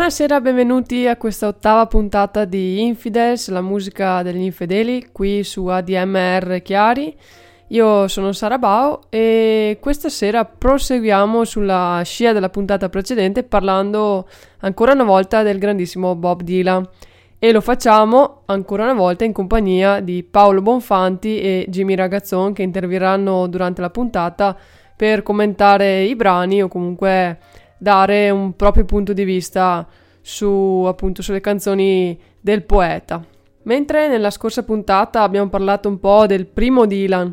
Buonasera, benvenuti a questa ottava puntata di Infidels, la musica degli infedeli, qui su ADMR Chiari. Io sono Sara Bao e questa sera proseguiamo sulla scia della puntata precedente parlando ancora una volta del grandissimo Bob Dylan e lo facciamo ancora una volta in compagnia di Paolo Bonfanti e Jimmy Ragazzon che interverranno durante la puntata per commentare i brani o comunque dare un proprio punto di vista su appunto sulle canzoni del poeta. Mentre nella scorsa puntata abbiamo parlato un po' del primo Dylan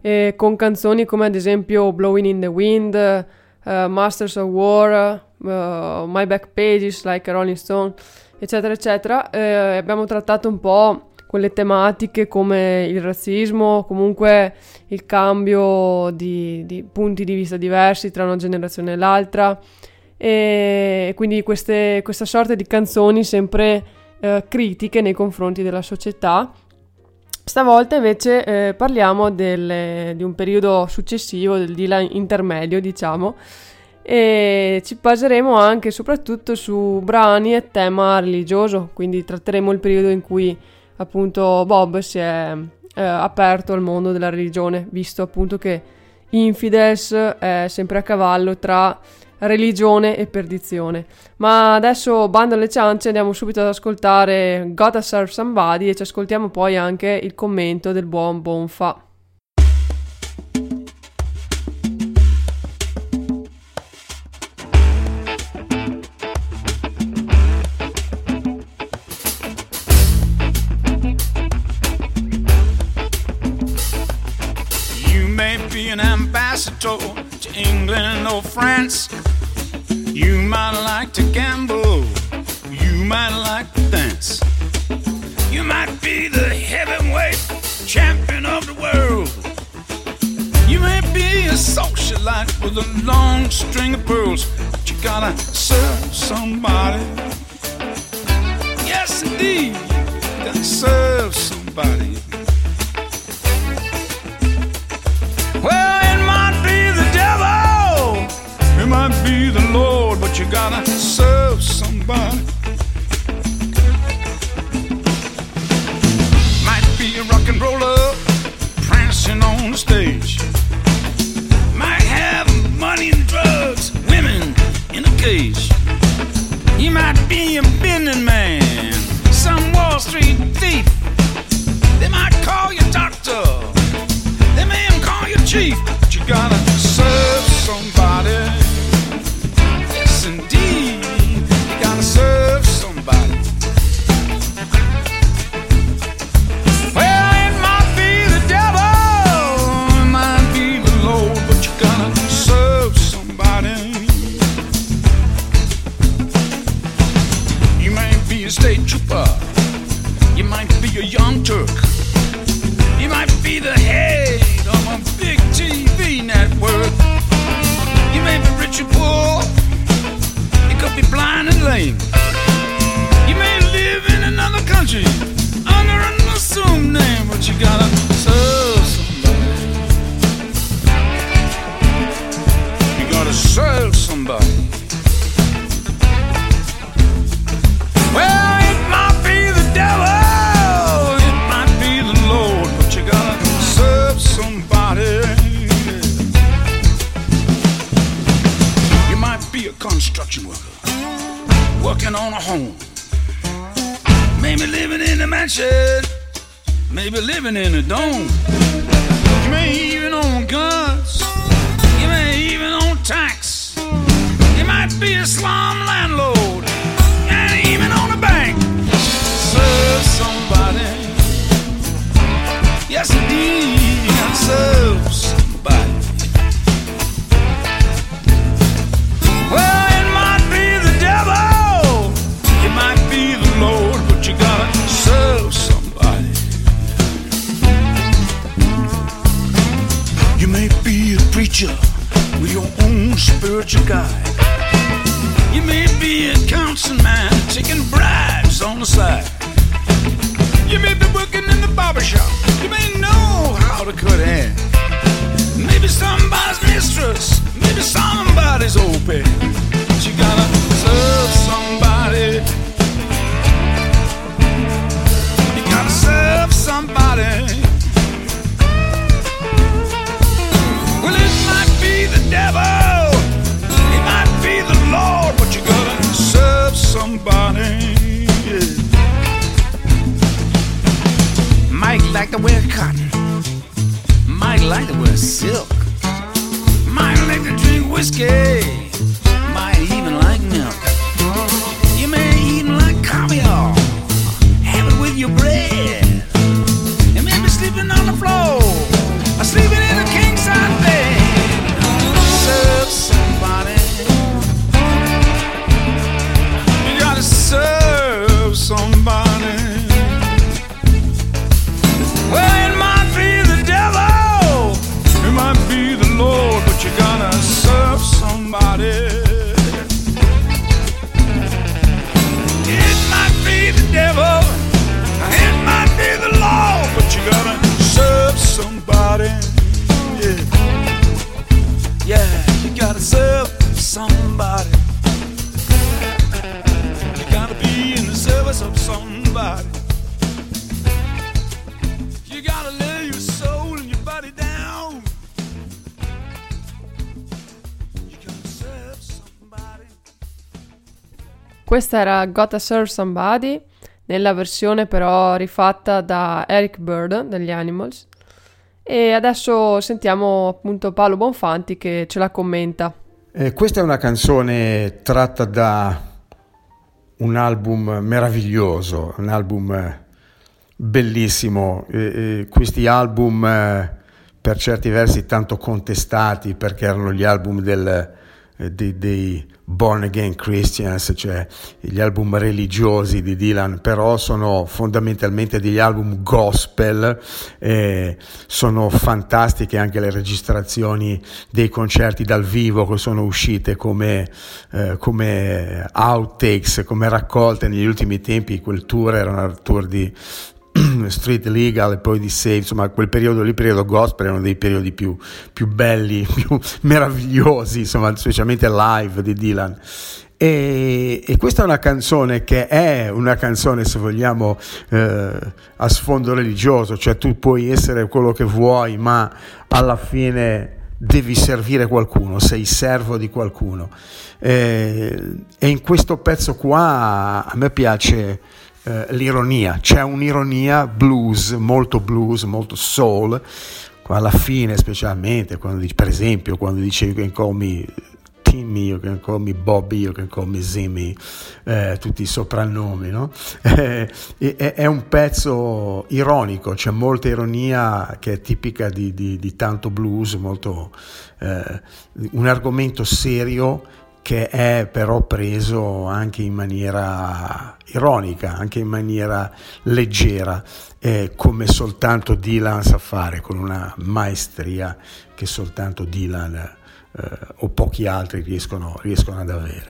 eh, con canzoni come ad esempio Blowing in the Wind, uh, Masters of War, uh, My Back Pages like a Rolling Stone, eccetera eccetera, eh, abbiamo trattato un po' quelle tematiche come il razzismo, comunque il cambio di, di punti di vista diversi tra una generazione e l'altra e quindi queste, questa sorta di canzoni sempre eh, critiche nei confronti della società. Stavolta invece eh, parliamo del, di un periodo successivo, del Dylan intermedio diciamo, e ci baseremo anche e soprattutto su brani e tema religioso, quindi tratteremo il periodo in cui appunto Bob si è eh, aperto al mondo della religione, visto appunto che Infidels è sempre a cavallo tra religione e perdizione. Ma adesso bando alle ciance, andiamo subito ad ascoltare Gotta Serve Somebody e ci ascoltiamo poi anche il commento del buon Bonfa. France. You might like to gamble, you might like to dance. You might be the heavyweight champion of the world. You may be a socialite with a long string of pearls, but you gotta serve somebody. Yes, indeed, you gotta serve somebody. Gotta serve somebody. It Questa era Gotta Serve Somebody, nella versione però rifatta da Eric Bird degli Animals. E adesso sentiamo appunto Paolo Bonfanti che ce la commenta. Eh, questa è una canzone tratta da un album meraviglioso, un album eh, bellissimo. Eh, eh, questi album, eh, per certi versi, tanto contestati perché erano gli album del, eh, dei, dei Born Again Christians, cioè gli album religiosi di Dylan, però sono fondamentalmente degli album gospel, eh, sono fantastiche anche le registrazioni dei concerti dal vivo che sono uscite come, eh, come outtakes, come raccolte. Negli ultimi tempi, quel tour era un tour di Street Legal e poi di Save, insomma quel periodo lì, periodo gospel, erano dei periodi più, più belli, più meravigliosi, insomma specialmente live di Dylan. E, e, questa è una canzone che è una canzone, se vogliamo, eh, a sfondo religioso, cioè tu puoi essere quello che vuoi, ma alla fine devi servire qualcuno, sei servo di qualcuno. Eh, e in questo pezzo qua a me piace eh, l'ironia, c'è un'ironia blues, molto blues, molto soul, alla fine specialmente, quando, per esempio quando dicevi che call me Timmy, you can call me Bobby, you can call me Zimmy, eh, tutti i soprannomi, no? è, è, un pezzo ironico, c'è molta ironia che è tipica di, di, di tanto blues, molto, eh, un argomento serio che è però preso anche in maniera ironica, anche in maniera leggera, eh, come soltanto Dylan sa fare, con una maestria che soltanto Dylan eh, o pochi altri riescono, riescono ad avere.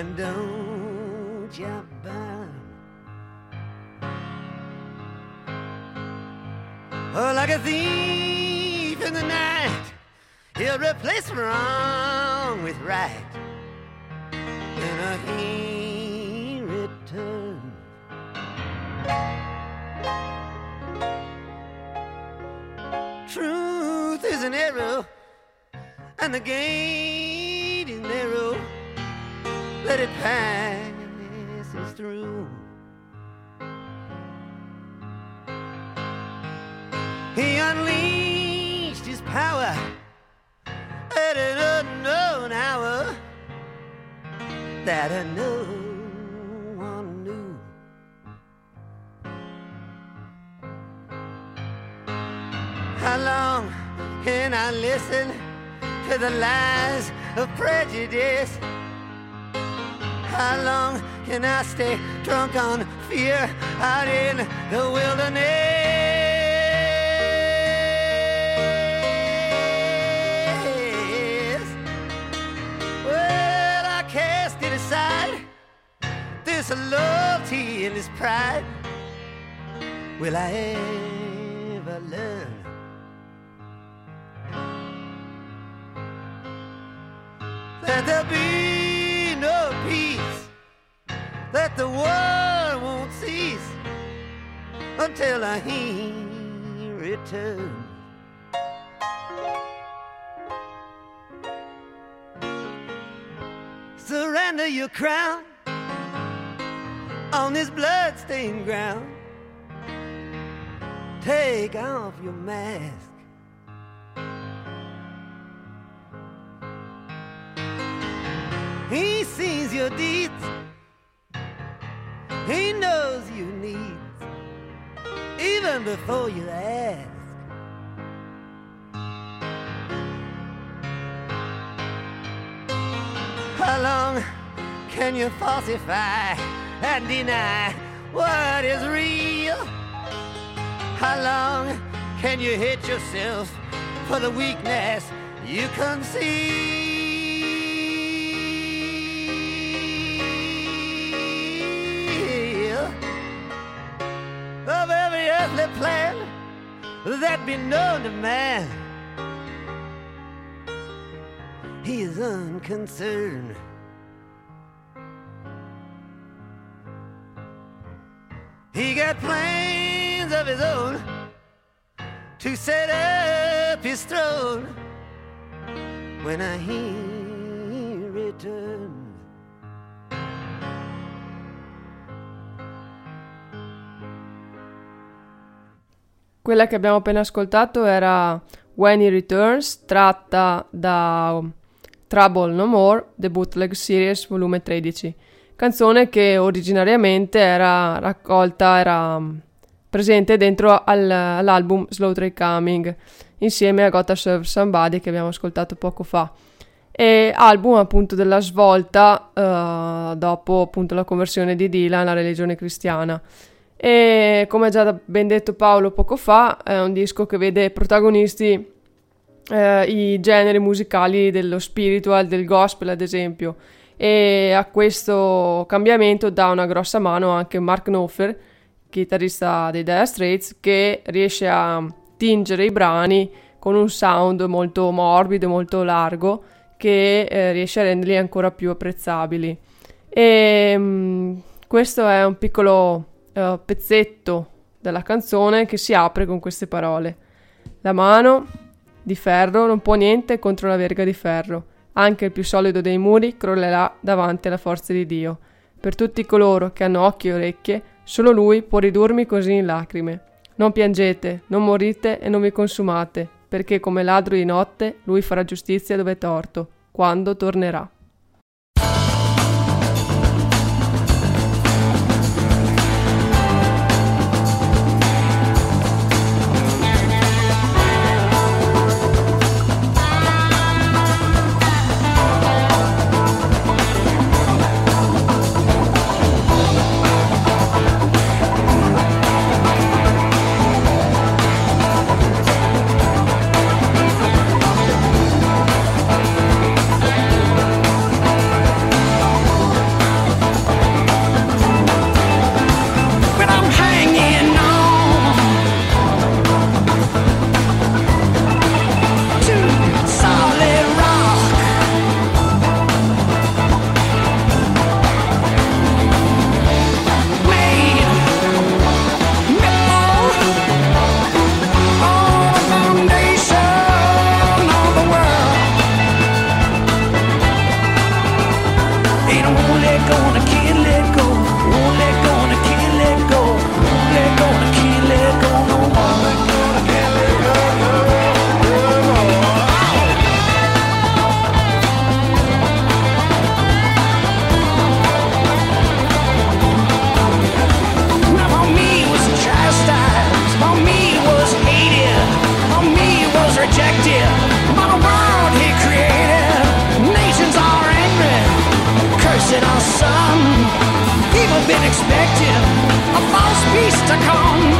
And don't you burn. Oh, like a thief in the night, he'll replace wrong with right. And he return. Truth is an arrow, and the narrow. Let it passes through. He unleashed his power at an unknown hour that one knew. How long can I listen to the lies of prejudice? How long can I stay drunk on fear out in the wilderness? Well, I cast it aside. This loyalty and this pride. Will I ever learn? That there be the war won't cease until I return. Surrender your crown on this blood-stained ground. Take off your mask. Before you ask. How long can you falsify and deny what is real? How long can you hate yourself for the weakness you conceal? That be known to man, he is unconcerned. He got plans of his own to set up his throne when I he returns. Quella che abbiamo appena ascoltato era When He Returns, tratta da Trouble No More, The Bootleg Series volume 13, canzone che originariamente era raccolta, era presente dentro al, all'album Slow Train Coming, insieme a Gotta Serve Somebody che abbiamo ascoltato poco fa. E album appunto della svolta uh, dopo appunto la conversione di Dylan alla religione cristiana. E come già ben detto Paolo poco fa, è un disco che vede protagonisti eh, i generi musicali dello spiritual, del gospel ad esempio. E a questo cambiamento dà una grossa mano anche Mark Knopfler, chitarrista dei Dire Straits, che riesce a tingere i brani con un sound molto morbido, molto largo, che eh, riesce a renderli ancora più apprezzabili. E mh, questo è un piccolo uh, pezzetto della canzone che si apre con queste parole. La mano di ferro non può niente contro la verga di ferro. Anche il più solido dei muri crollerà davanti alla forza di Dio. Per tutti coloro che hanno occhi e orecchie, solo Lui può ridurmi così in lacrime. Non piangete, non morite e non vi consumate, perché come ladro di notte Lui farà giustizia dove è torto, quando tornerà. To come.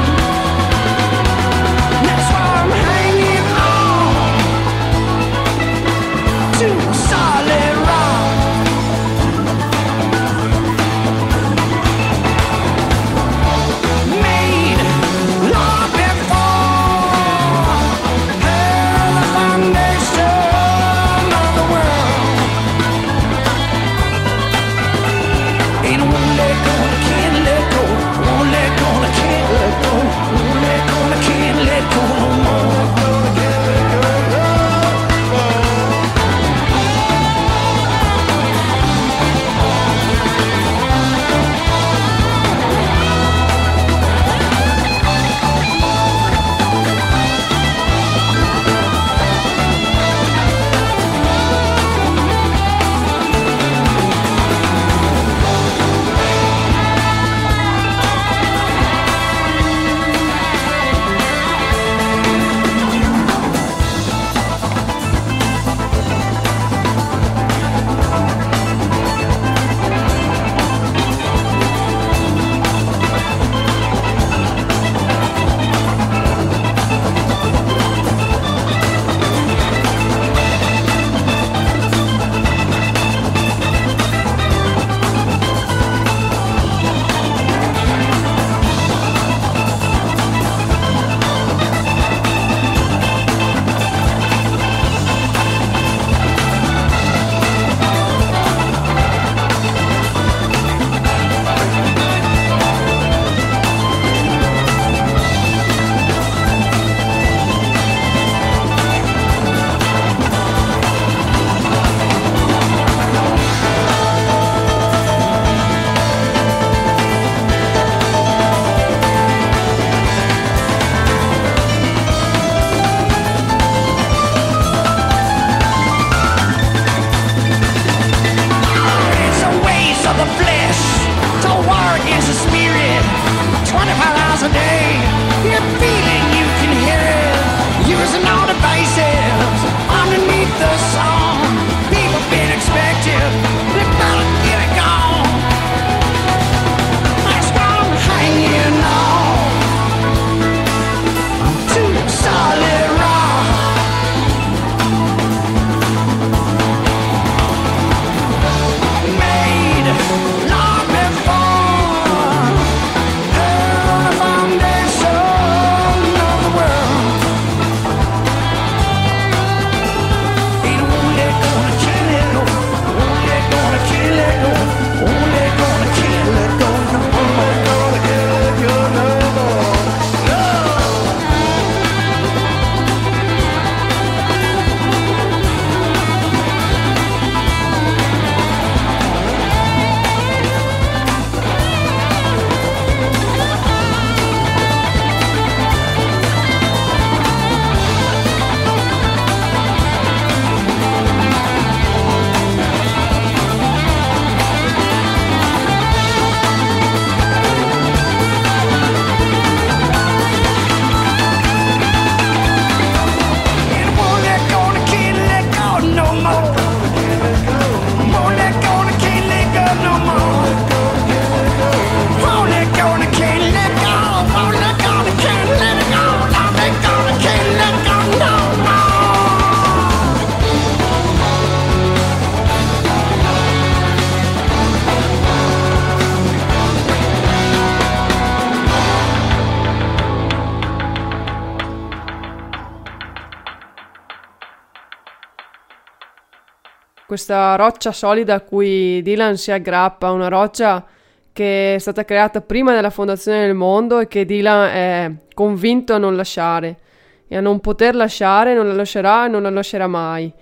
Questa roccia solida a cui Dylan si aggrappa, una roccia che è stata creata prima della fondazione del mondo e che Dylan è convinto a non lasciare e a non poter lasciare, non la lascerà e non la lascerà mai.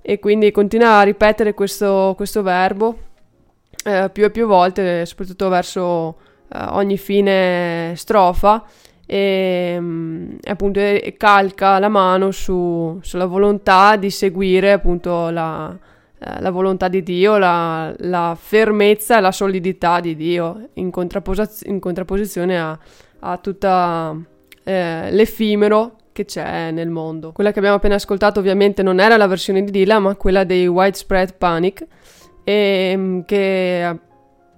E quindi continua a ripetere questo, questo verbo eh, più e più volte, soprattutto verso eh, ogni fine strofa e, mm, e appunto calca la mano su- sulla volontà di seguire appunto la, eh, la volontà di Dio, la, la fermezza e la solidità di Dio in, contrappos- in contrapposizione a, a tutta eh, l'effimero che c'è nel mondo. Quella che abbiamo appena ascoltato ovviamente non era la versione di Dylan ma quella dei Widespread Panic e, mm, che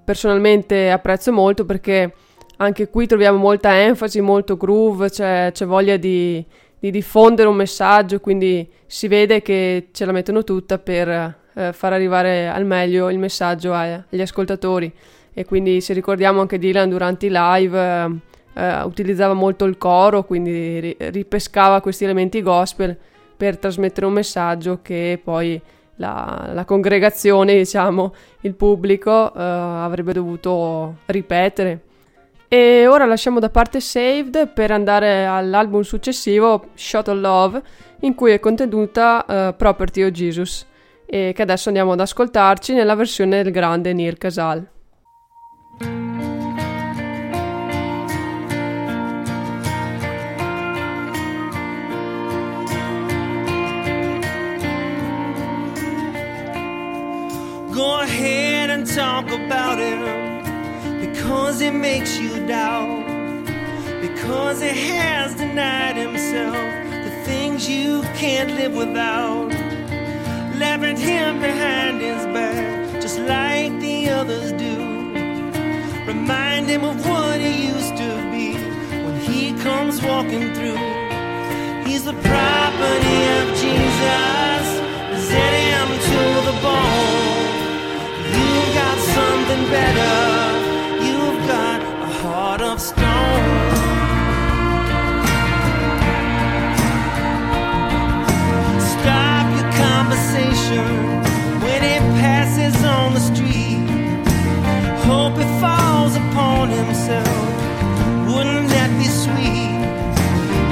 personalmente apprezzo molto perché anche qui troviamo molta enfasi, molto groove, c'è, c'è voglia di, di, diffondere un messaggio, quindi si vede che ce la mettono tutta per eh, far arrivare al meglio il messaggio agli ascoltatori. E quindi se ricordiamo anche Dylan durante i live eh, eh, utilizzava molto il coro, quindi ri- ripescava questi elementi gospel per trasmettere un messaggio che poi la, la congregazione, diciamo, il pubblico eh, avrebbe dovuto ripetere. E ora lasciamo da parte Saved per andare all'album successivo, Shot of Love, in cui è contenuta uh, Property of Jesus, e che adesso andiamo ad ascoltarci nella versione del grande Nir Casal. Go ahead and talk about it. because it makes you doubt, because it has denied himself the things you can't live without. Left him behind his back, just like the others do. Remind him of what he used to be when he comes walking through. He's the property of Jesus, set him to the bone. You've got something better passes on the street. Hope it falls upon himself. Wouldn't that be sweet?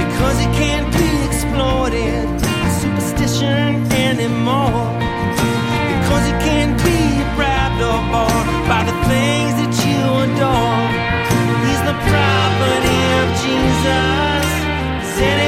Because it can't be exploited. Superstition anymore. Because it can't be bribed or bought by the things that you adore He's the property of Jesus. Set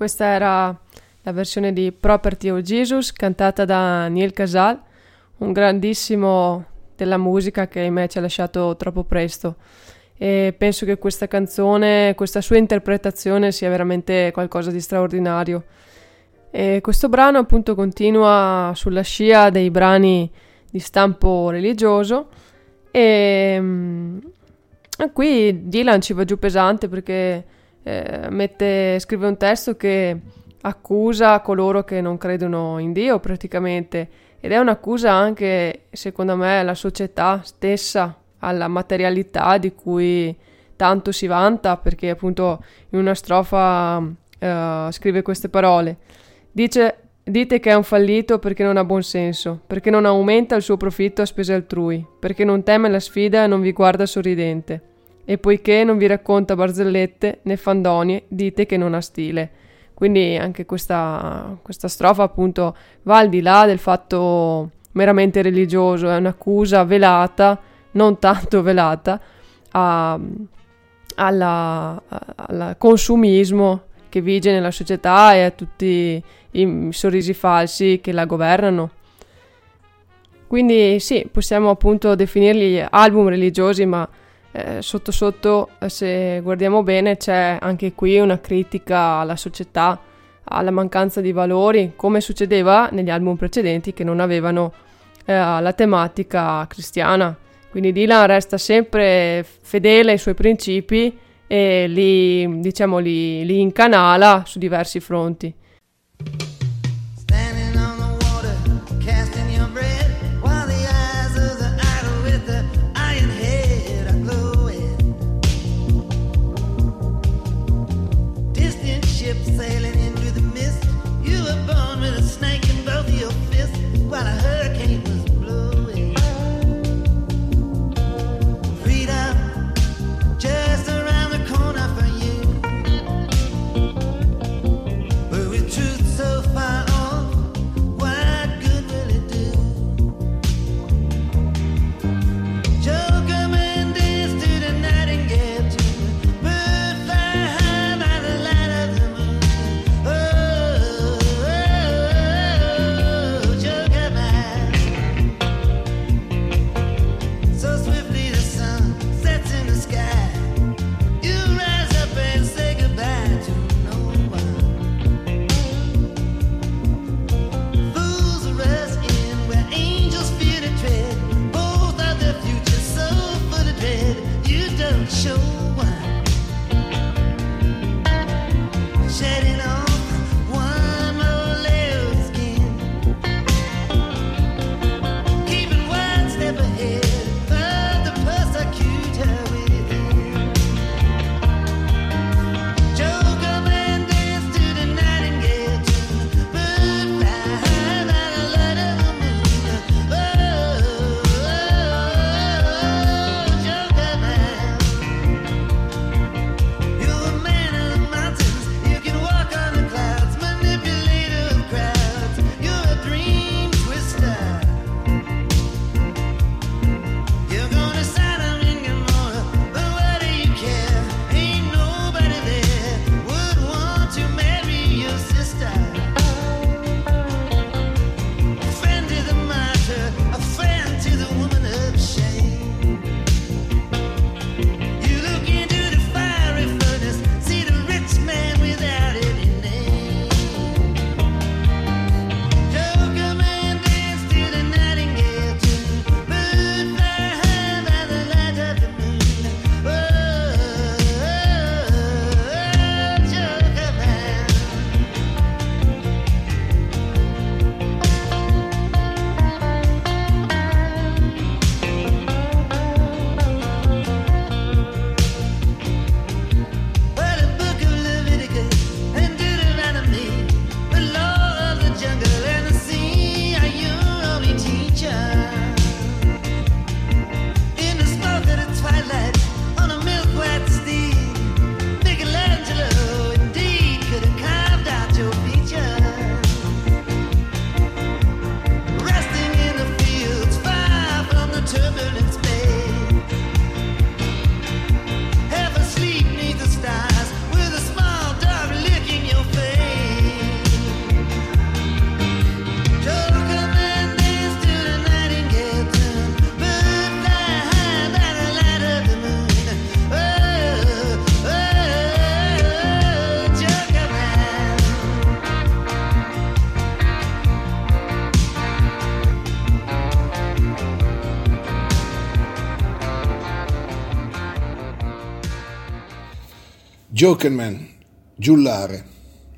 Questa era la versione di Property of Jesus cantata da Neil Casal, un grandissimo della musica che ahimè ci ha lasciato troppo presto. E penso che questa canzone, questa sua interpretazione sia veramente qualcosa di straordinario. E questo brano appunto continua sulla scia dei brani di stampo religioso e, mm, e qui Dylan ci va giù pesante perché eh, mette, scrive un testo che accusa coloro che non credono in Dio praticamente ed è un'accusa anche secondo me alla società stessa, alla materialità di cui tanto si vanta perché appunto in una strofa eh, scrive queste parole. Dice Dite che è un fallito perché non ha buon senso, perché non aumenta il suo profitto a spese altrui, perché non teme la sfida e non vi guarda sorridente. E poiché non vi racconta barzellette né fandonie, dite che non ha stile. Quindi anche questa, questa strofa appunto va al di là del fatto meramente religioso, è un'accusa velata, non tanto velata, al consumismo che vige nella società e a tutti i sorrisi falsi che la governano. Quindi sì, possiamo appunto definirli album religiosi, ma eh, sotto sotto, eh, se guardiamo bene, c'è anche qui una critica alla società, alla mancanza di valori, come succedeva negli album precedenti che non avevano eh, la tematica cristiana. Quindi Dylan resta sempre fedele ai suoi principi e li, diciamo, li, li incanala su diversi fronti. Jokerman, giullare.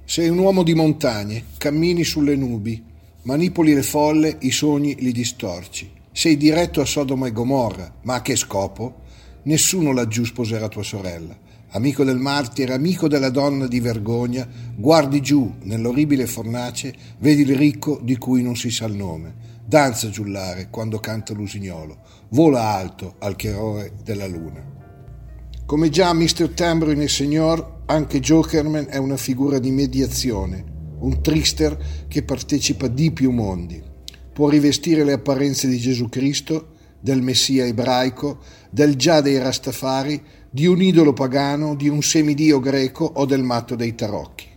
Sei un uomo di montagne, cammini sulle nubi, manipoli le folle, i sogni li distorci. Sei diretto a Sodoma e Gomorra, ma a che scopo? Nessuno laggiù sposerà tua sorella. Amico del martire, amico della donna di vergogna, guardi giù nell'orribile fornace, vedi il ricco di cui non si sa il nome. Danza giullare quando canta l'usignolo, vola alto al chiarore della luna. Come già Mr. Tambourine e Signor, anche Jokerman è una figura di mediazione, un trickster che partecipa di più mondi. Può rivestire le apparenze di Gesù Cristo, del Messia ebraico, del già dei Rastafari, di un idolo pagano, di un semidio greco o del matto dei tarocchi.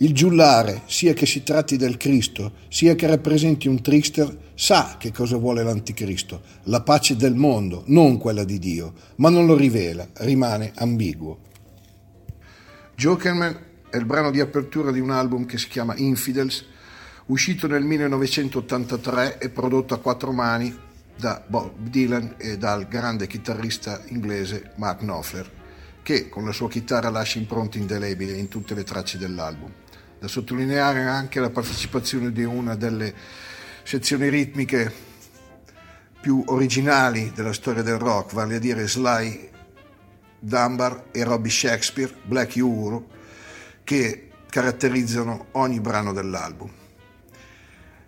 Il giullare, sia che si tratti del Cristo, sia che rappresenti un trickster, sa che cosa vuole l'anticristo, la pace del mondo, non quella di Dio, ma non lo rivela, rimane ambiguo. Jokerman è il brano di apertura di un album che si chiama Infidels, uscito nel 1983 e prodotto a quattro mani da Bob Dylan e dal grande chitarrista inglese Mark Knopfler, che con la sua chitarra lascia impronte indelebili in tutte le tracce dell'album. Da sottolineare anche la partecipazione di una delle sezioni ritmiche più originali della storia del rock, vale a dire Sly Dunbar e Robbie Shakespeare, Black Uhuru, che caratterizzano ogni brano dell'album.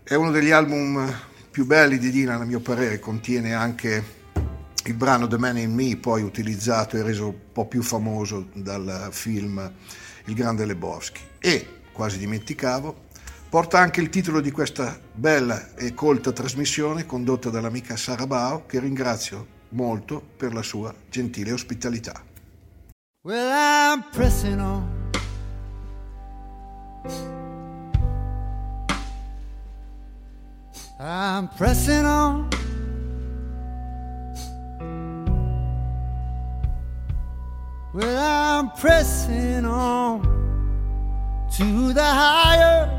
È uno degli album più belli di Dylan, a mio parere, contiene anche il brano The Man in Me, poi utilizzato e reso un po' più famoso dal film Il Grande Lebowski. E quasi dimenticavo, porta anche il titolo di questa bella e colta trasmissione condotta dall'amica Sara Bao, che ringrazio molto per la sua gentile ospitalità. Well, I'm pressing on. I'm pressing on. Well, I'm pressing on to the higher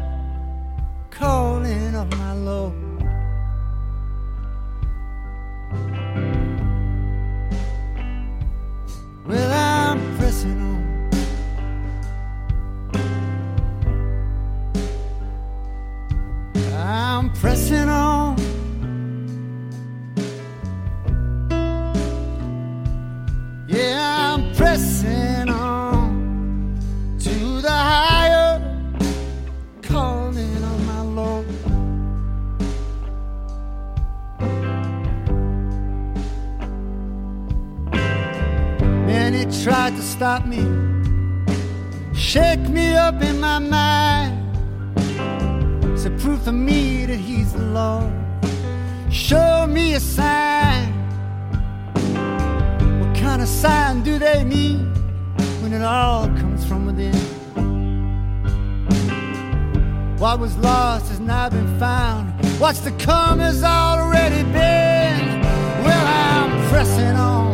calling of my Lord. Me, shake me up in my mind. It's a proof of me that he's the Lord. Show me a sign. What kind of sign do they need when it all comes from within? What was lost has now been found. What's to come has already been. Well, I'm pressing on.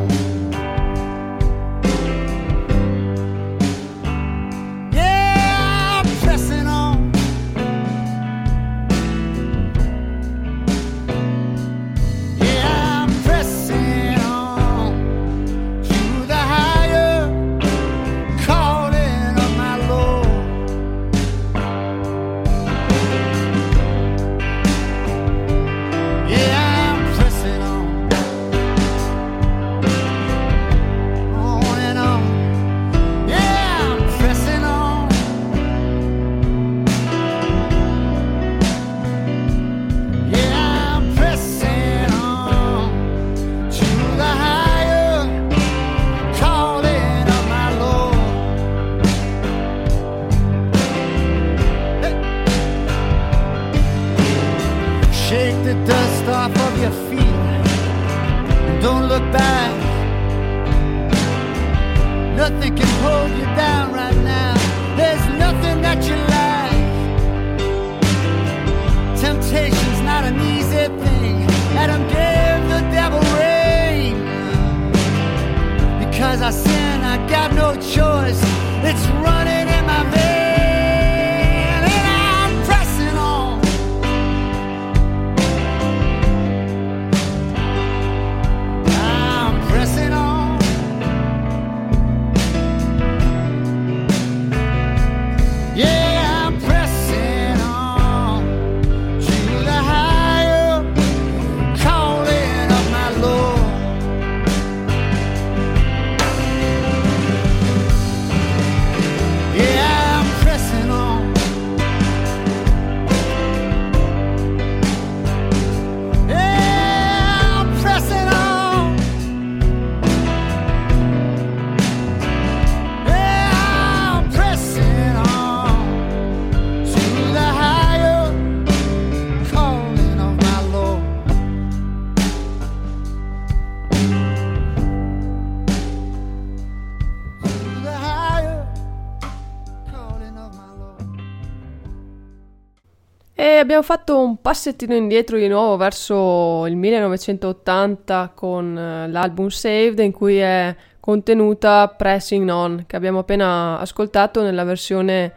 Abbiamo fatto un passettino indietro di nuovo verso il 1980 con eh, l'album Saved in cui è contenuta Pressing On che abbiamo appena ascoltato nella versione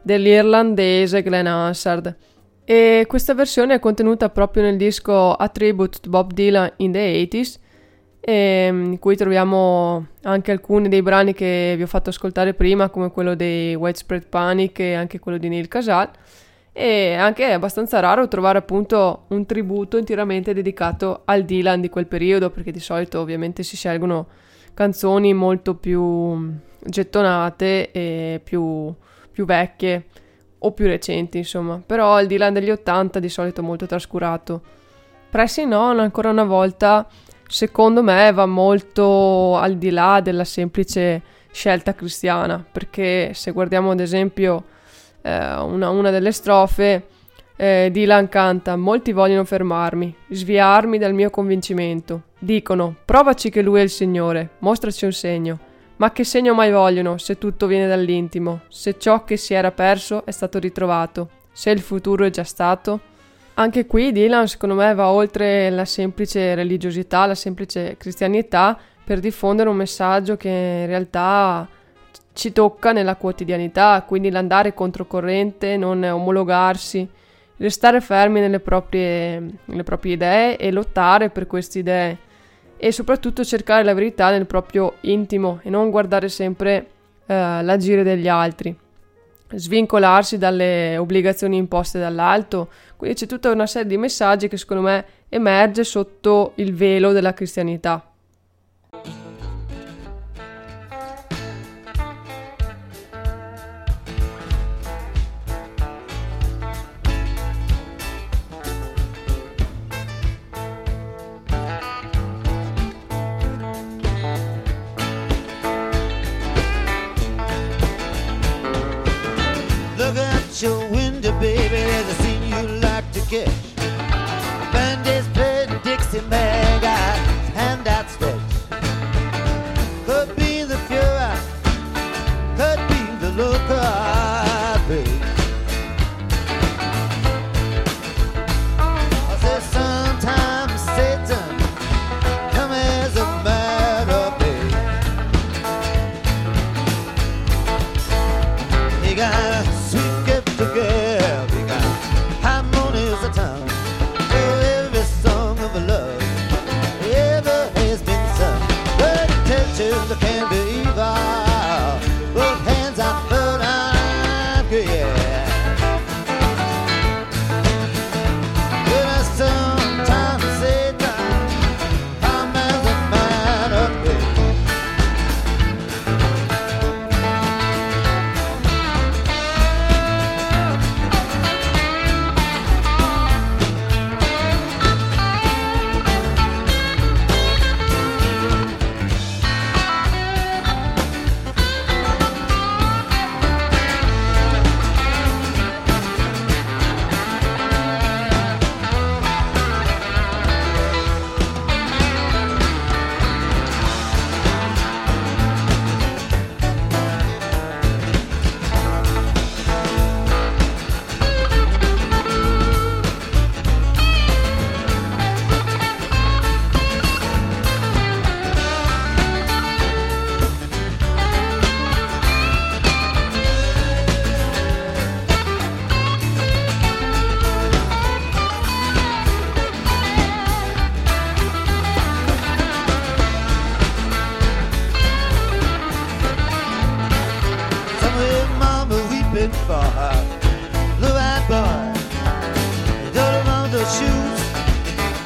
dell'irlandese Glenn Hansard. E questa versione è contenuta proprio nel disco A Tribute to Bob Dylan in the 80s mm, in cui troviamo anche alcuni dei brani che vi ho fatto ascoltare prima come quello dei Widespread Panic e anche quello di Neil Casal e anche è abbastanza raro trovare appunto un tributo interamente dedicato al Dylan di quel periodo perché di solito ovviamente si scelgono canzoni molto più gettonate e più, più vecchie o più recenti insomma. Però il Dylan degli 80 di solito molto trascurato. Pressing On ancora una volta secondo me va molto al di là della semplice scelta cristiana perché se guardiamo ad esempio eh, una, una, delle strofe, eh, Dylan canta: Molti vogliono fermarmi, sviarmi dal mio convincimento. Dicono: Provaci che lui è il Signore, mostraci un segno. Ma che segno mai vogliono se tutto viene dall'intimo, se ciò che si era perso è stato ritrovato, se il futuro è già stato? Anche qui Dylan secondo me va oltre la semplice religiosità, la semplice cristianità per diffondere un messaggio che in realtà ci tocca nella quotidianità, quindi l'andare controcorrente, non omologarsi, restare fermi nelle proprie, nelle proprie idee e lottare per queste idee e soprattutto cercare la verità nel proprio intimo e non guardare sempre eh, l'agire degli altri, svincolarsi dalle obbligazioni imposte dall'alto. Quindi c'è tutta una serie di messaggi che secondo me emerge sotto il velo della cristianità. sketch. Burned his pen, Dixie Meg. his shoes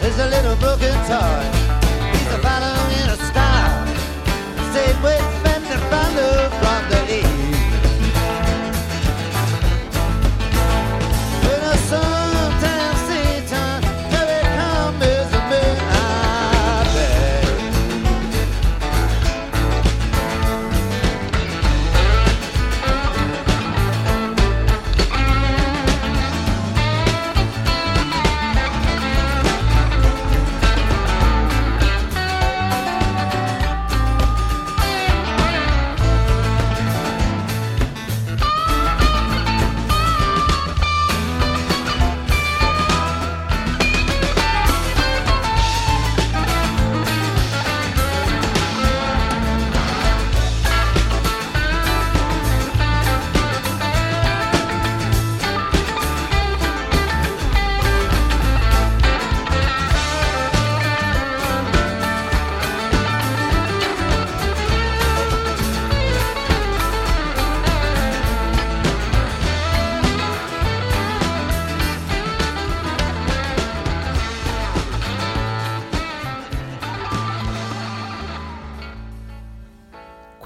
is a little broken toy. He's a pattern in a style. Say wait.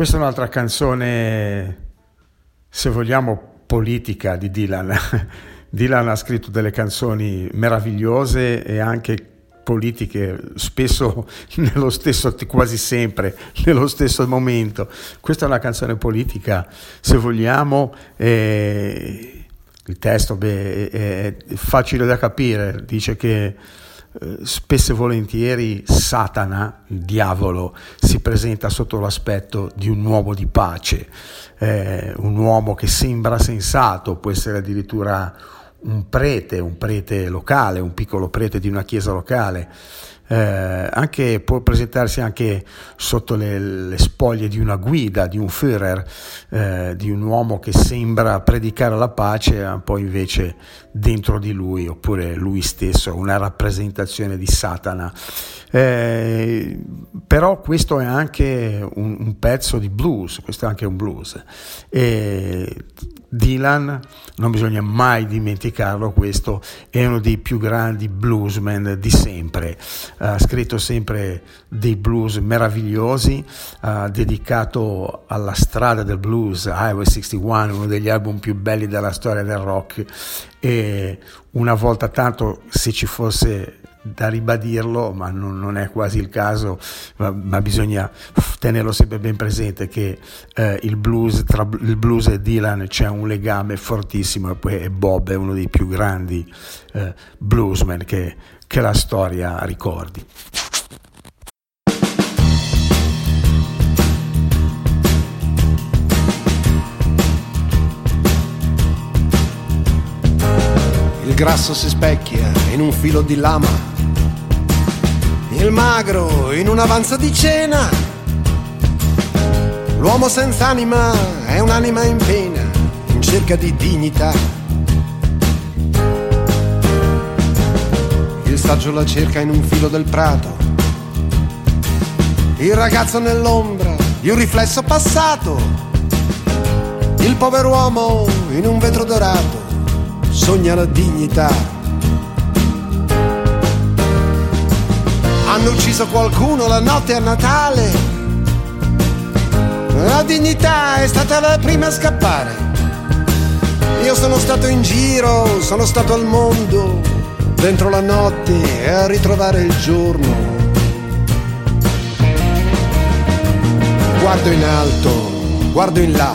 Questa è un'altra canzone, se vogliamo, politica di Dylan. Dylan ha scritto delle canzoni meravigliose e anche politiche, spesso nello stesso, quasi sempre nello stesso momento. Questa è una canzone politica, se vogliamo. Eh, il testo beh, è facile da capire, dice che spesso e volentieri Satana, il diavolo, si presenta sotto l'aspetto di un uomo di pace, eh, un uomo che sembra sensato, può essere addirittura un prete, un prete locale, un piccolo prete di una chiesa locale, eh, anche, può presentarsi anche sotto le, le, spoglie di una guida, di un Führer, eh, di un uomo che sembra predicare la pace, ma poi invece dentro di lui, oppure lui stesso, una rappresentazione di Satana. Eh, però questo è anche un, un, pezzo di blues, questo è anche un blues. E Dylan, non bisogna mai dimenticarlo, questo è uno dei più grandi bluesmen di sempre, ha scritto sempre dei blues meravigliosi, ha dedicato alla strada del blues, Highway 61, uno degli album più belli della storia del rock. E una volta tanto se ci fosse da ribadirlo, ma non, non, è quasi il caso, ma, ma, bisogna tenerlo sempre ben presente che eh, il, blues, tra il blues e Dylan c'è un legame fortissimo e poi Bob è uno dei più grandi eh, bluesmen che, che la storia ricordi. Il grasso si specchia in un filo di lama il magro in un'avanza di cena. L'uomo senza anima è un'anima in pena, in cerca di dignità. Il saggio la cerca in un filo del prato. Il ragazzo nell'ombra di un riflesso passato. Il povero uomo in un vetro dorato sogna la dignità. Hanno ucciso qualcuno la notte a Natale. La dignità è stata la prima a scappare. Io sono stato in giro, sono stato al mondo, dentro la notte e a ritrovare il giorno. Guardo in alto, guardo in là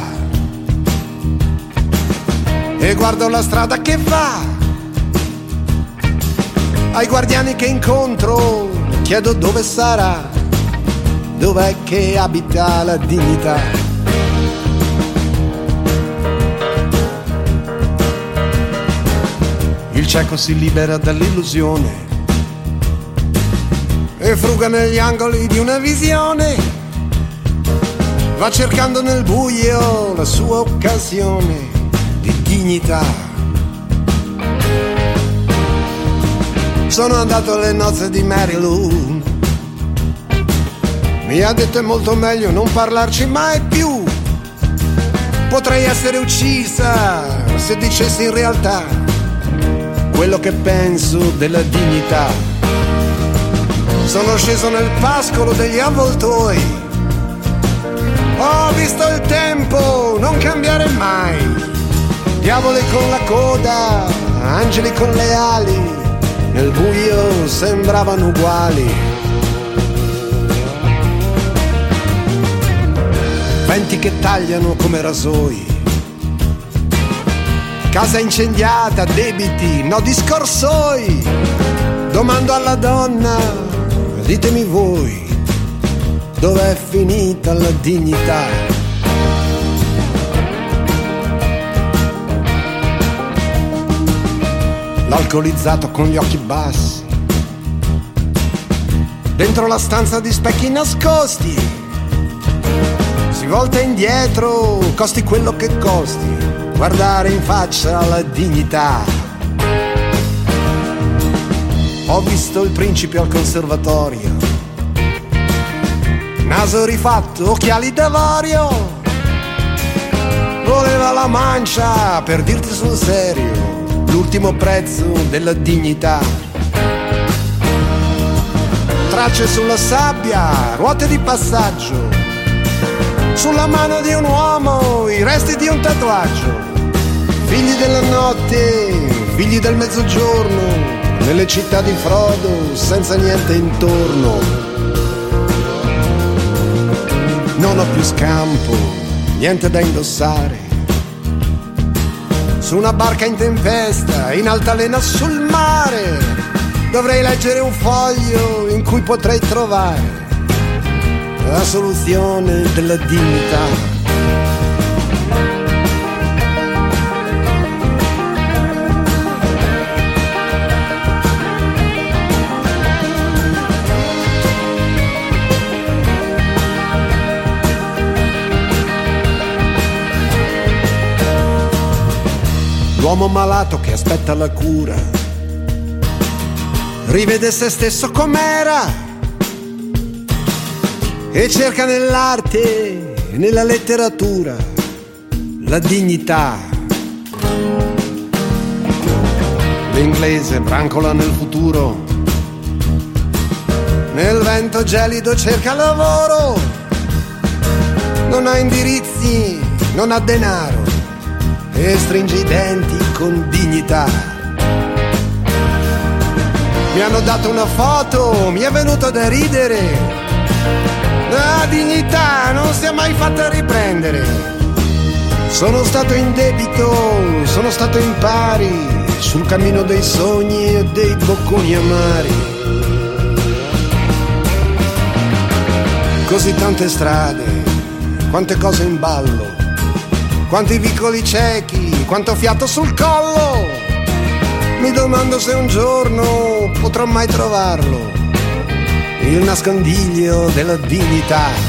e guardo la strada che va. Ai guardiani che incontro chiedo dove sarà, dov'è che abita la dignità. Cieco si libera dall'illusione e fruga negli angoli di una visione. Va cercando nel buio la sua occasione di dignità. sono andato alle nozze di Mary Lou. Mi ha detto è molto meglio non parlarci mai più. Potrei essere uccisa se dicessi in realtà quello che penso della dignità. Sono sceso nel pascolo degli avvoltoi. Ho visto il tempo non cambiare mai. Diavoli con la coda, angeli con le ali nel buio sembravano uguali. Venti che tagliano come rasoi. Casa incendiata, debiti, no discorsoi. Domando alla donna, ditemi voi, dov'è finita la dignità? l'alcolizzato con gli occhi bassi. Dentro la stanza di specchi nascosti, si volta indietro, costi quello che costi, guardare in faccia la dignità. Ho visto il principe al conservatorio, naso rifatto, occhiali d'avorio, voleva la mancia per dirti sul serio l'ultimo prezzo della dignità. Tracce sulla sabbia, ruote di passaggio, sulla mano di un uomo i resti di un tatuaggio. Figli della notte, figli del mezzogiorno, nelle città di Frodo senza niente intorno. Non ho più scampo, niente da indossare. Su una barca in tempesta, in altalena sul mare, dovrei leggere un foglio in cui potrei trovare la soluzione della dignità. L'uomo malato che aspetta la cura. Rivede se stesso com'era. E cerca nell'arte e nella letteratura la dignità. L'inglese brancola nel futuro, nel vento gelido cerca lavoro, non ha indirizzi, non ha denaro e stringe i denti con dignità. Mi hanno dato una foto, mi è venuto da ridere. La dignità non si è mai fatta riprendere. Sono stato in debito, sono stato in pari sul cammino dei sogni e dei bocconi amari. Così tante strade, quante cose in ballo quanti vicoli ciechi, quanto fiato sul collo. Mi domando se un giorno potrò mai trovarlo, il nascondiglio della dignità.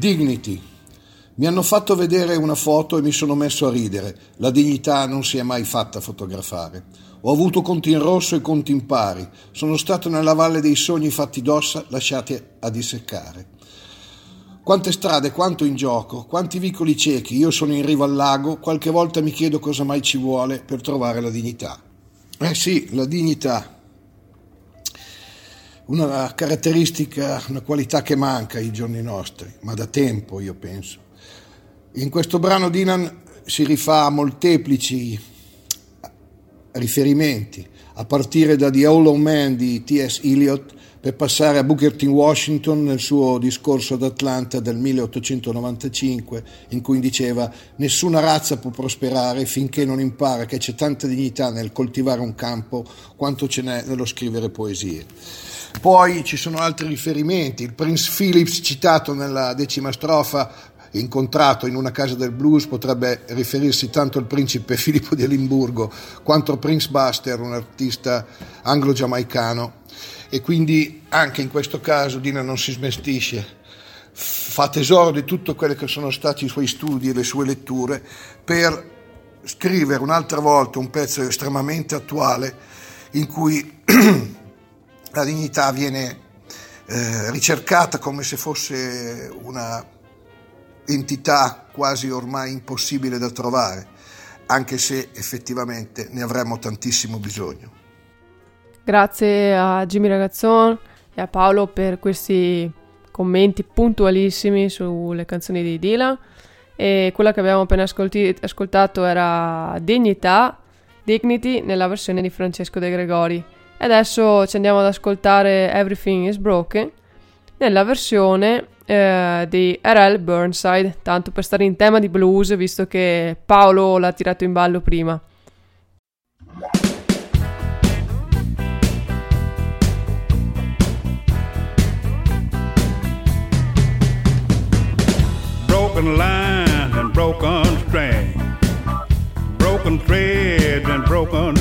Dignity. Mi hanno fatto vedere una foto e mi sono messo a ridere. La dignità non si è mai fatta fotografare. Ho avuto conti in rosso e conti in pari. Sono stato nella valle dei sogni fatti d'ossa lasciati a disseccare. Quante strade, quanto in gioco, quanti vicoli ciechi. Io sono in riva al lago, qualche volta mi chiedo cosa mai ci vuole per trovare la dignità. Eh sì, la dignità una caratteristica, una qualità che manca ai giorni nostri, ma da tempo io penso. In questo brano Dylan si rifà a molteplici riferimenti, a partire da The Hollow Man di T.S. Eliot per passare a Booker T. Washington nel suo discorso ad Atlanta del 1895 in cui diceva nessuna razza può prosperare finché non impara che c'è tanta dignità nel coltivare un campo quanto ce n'è nello scrivere poesie. Poi ci sono altri riferimenti, il Prince Philips citato nella decima strofa incontrato in una casa del blues potrebbe riferirsi tanto al principe Filippo di Edimburgo quanto a Prince Buster, un artista anglo-giamaicano. E quindi anche in questo caso Dina non si smestisce, fa tesoro di tutto quello che sono stati i suoi studi e le sue letture per scrivere un'altra volta un pezzo estremamente attuale in cui la dignità viene eh, ricercata come se fosse una entità quasi ormai impossibile da trovare, anche se effettivamente ne avremmo tantissimo bisogno. Grazie a Jimmy Ragazzon e a Paolo per questi commenti puntualissimi sulle canzoni di Dylan. E quella che abbiamo appena ascolti- ascoltato era Dignità, Dignity nella versione di Francesco De Gregori. E adesso ci andiamo ad ascoltare Everything is Broken nella versione eh, di R.L. Burnside, tanto per stare in tema di blues, visto che Paolo l'ha tirato in ballo prima. Broken lines and broken strings, broken threads and broken.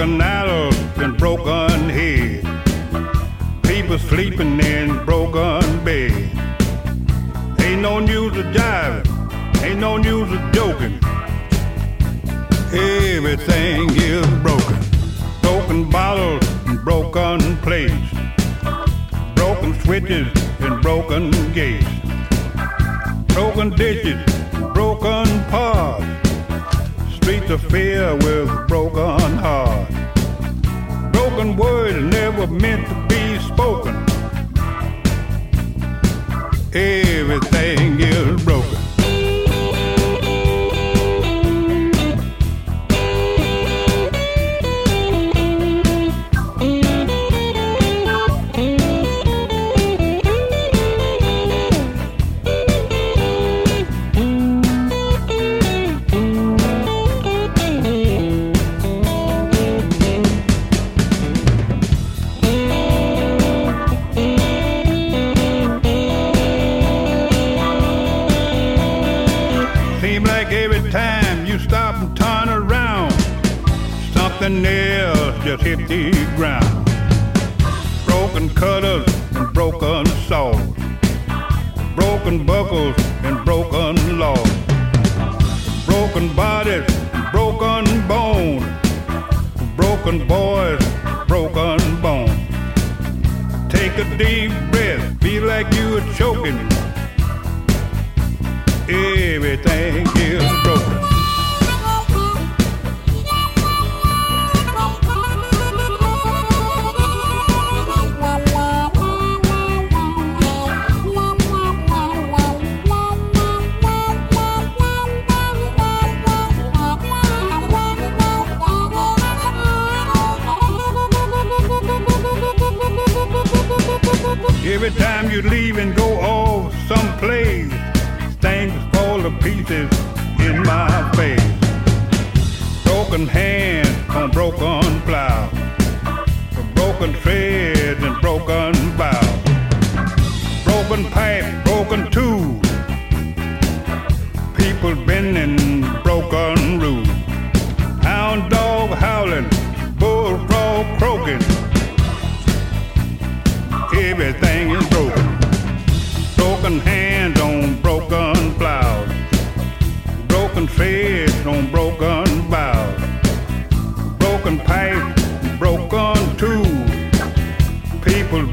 Broken arrows and broken heads. People sleeping in broken beds. Ain't no news of jiving, ain't no news of joking. Everything is broken Broken bottles and broken plates, broken switches and broken gates, broken ditches, broken paths, streets of fear with broken hearts, broken words never meant to be spoken. Everything is broken.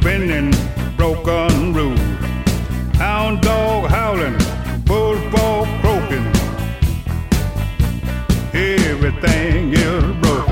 Bending broken rules. Hound dog howling, bullfrog croaking. Everything is broken.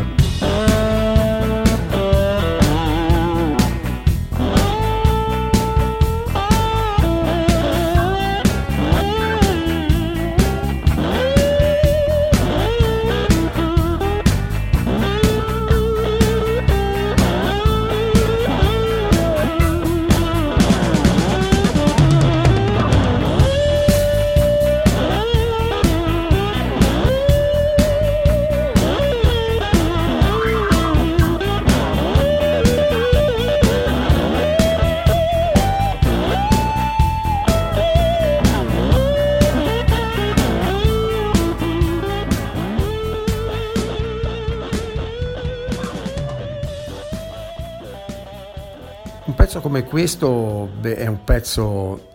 Come questo beh, è un pezzo,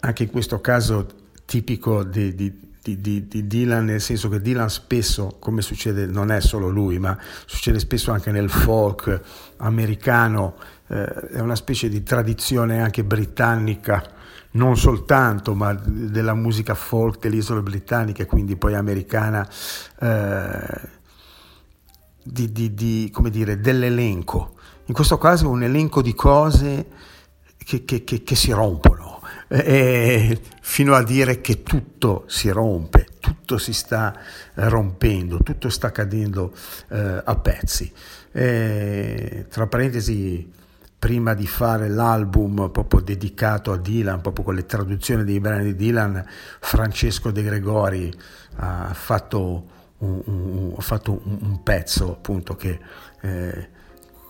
anche in questo caso, tipico di, di- di- di- di Dylan, nel senso che Dylan spesso, come succede, non è solo lui, ma succede spesso anche nel folk americano, eh, è una specie di tradizione anche britannica, non soltanto, ma della musica folk delle isole britanniche, quindi poi americana. eh, di, di- come dire, dell'elenco. In questo caso un elenco di cose che, che- che- che si rompono, eh, fino a dire che tutto si rompe, tutto si sta rompendo, tutto sta cadendo eh, a pezzi. Eh, tra parentesi, prima di fare l'album proprio dedicato a Dylan, proprio con le traduzioni dei brani di Dylan, Francesco De Gregori ha fatto un, un- ha fatto un, un pezzo appunto che eh,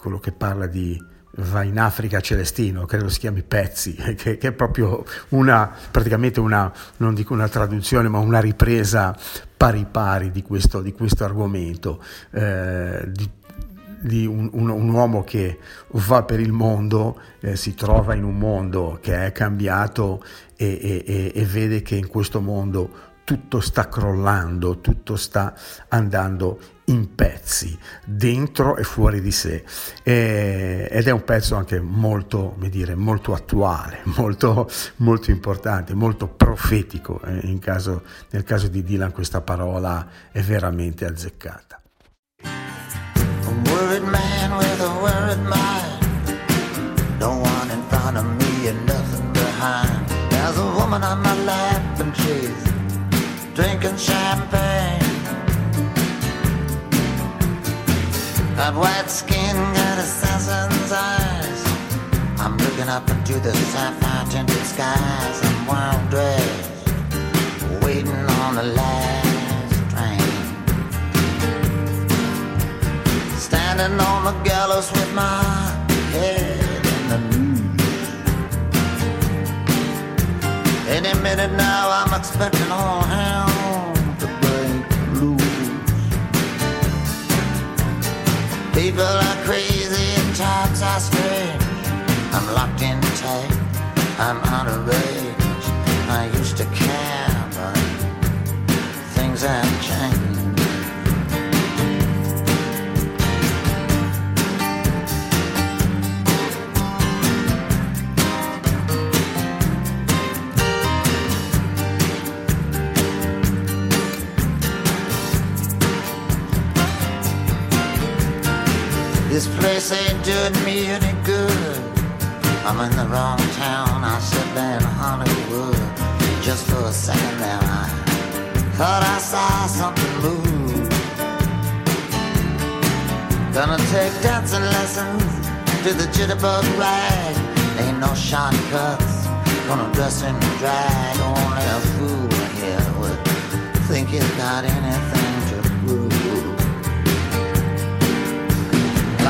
quello che parla di va in Africa Celestino, credo si chiami Pezzi, che, che è proprio una, praticamente una, non dico una traduzione, ma una ripresa pari pari di questo, di questo argomento, eh, di, di un, un- un uomo che va per il mondo, eh, si trova in un mondo che è cambiato e, e- e- e vede che in questo mondo tutto sta crollando, tutto sta andando in pezzi, dentro e fuori di sé. E, ed è un pezzo anche molto, dire, molto attuale, molto, molto importante, molto profetico. Eh, caso, nel caso di Dylan questa parola è veramente azzeccata. A worried man with a worried mind. Got white skin, got assassin's eyes. I'm looking up into the sapphire tinted skies. I'm wild dressed, waiting on the last train. Standing on the gallows with my head in the news. Any minute now, I'm expecting all hell. People are crazy and times are strange. I'm locked in tight, I'm out of range. This place ain't doing me any good. I'm in the wrong town. I said there in Hollywood. Just for a second there, I thought I saw something move. Gonna take dancing lessons to the jitterbug rag. Ain't no shortcuts. Gonna dress in drag. Only a fool here would think he's got anything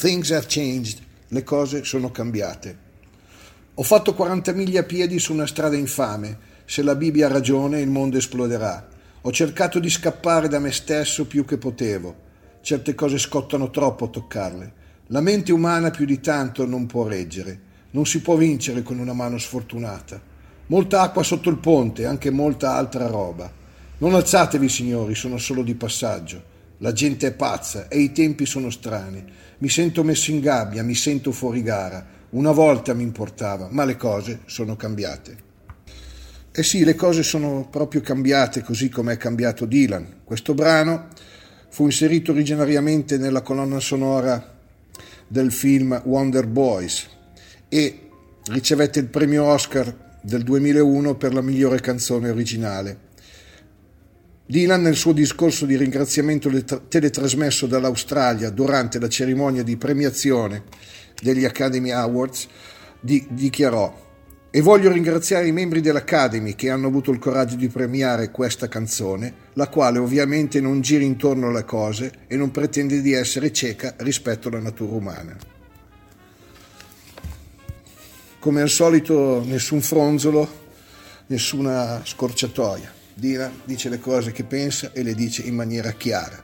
Things have changed, le cose sono cambiate. Ho fatto 40 miglia a piedi su una strada infame, se la Bibbia ha ragione il mondo esploderà. Ho cercato di scappare da me stesso più che potevo. Certe cose scottano troppo a toccarle. La mente umana più di tanto non può reggere. Non si può vincere con una mano sfortunata. Molta acqua sotto il ponte, anche molta altra roba. Non alzatevi, signori, sono solo di passaggio. La gente è pazza e i tempi sono strani. Mi sento messo in gabbia, mi sento fuori gara. Una volta mi importava, ma le cose sono cambiate. Eh sì, le cose sono proprio cambiate così come è cambiato Dylan. Questo brano fu inserito originariamente nella colonna sonora del film Wonder Boys e ricevette il premio Oscar del 2001 per la migliore canzone originale. Dylan nel suo discorso di ringraziamento teletrasmesso dall'Australia durante la cerimonia di premiazione degli Academy Awards di, dichiarò e voglio ringraziare i membri dell'Academy che hanno avuto il coraggio di premiare questa canzone, la quale ovviamente non gira intorno alle cose e non pretende di essere cieca rispetto alla natura umana. Come al solito nessun fronzolo, nessuna scorciatoia. Dina dice le cose che pensa e le dice in maniera chiara.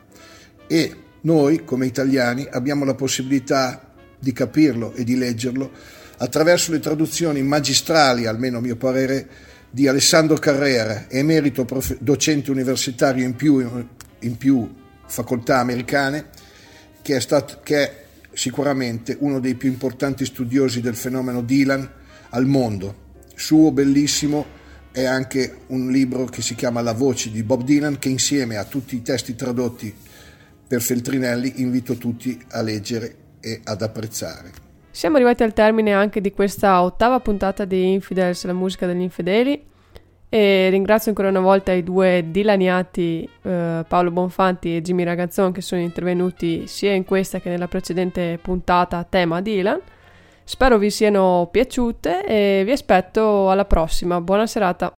E noi, come italiani, abbiamo la possibilità di capirlo e di leggerlo attraverso le traduzioni magistrali, almeno a mio parere, di Alessandro Carrera, emerito prof- docente universitario in più, in più facoltà americane, che è, stato, che è sicuramente uno dei più importanti studiosi del fenomeno Dylan al mondo. Suo bellissimo è anche un libro che si chiama La voce di Bob Dylan che insieme a tutti i testi tradotti per Feltrinelli invito tutti a leggere e ad apprezzare. Siamo arrivati al termine anche di questa ottava puntata di Infidels, la musica degli infedeli. E ringrazio ancora una volta i due dilaniati eh, Paolo Bonfanti e Jimmy Ragazzon che sono intervenuti sia in questa che nella precedente puntata a tema Dylan. Spero vi siano piaciute e vi aspetto alla prossima. Buona serata.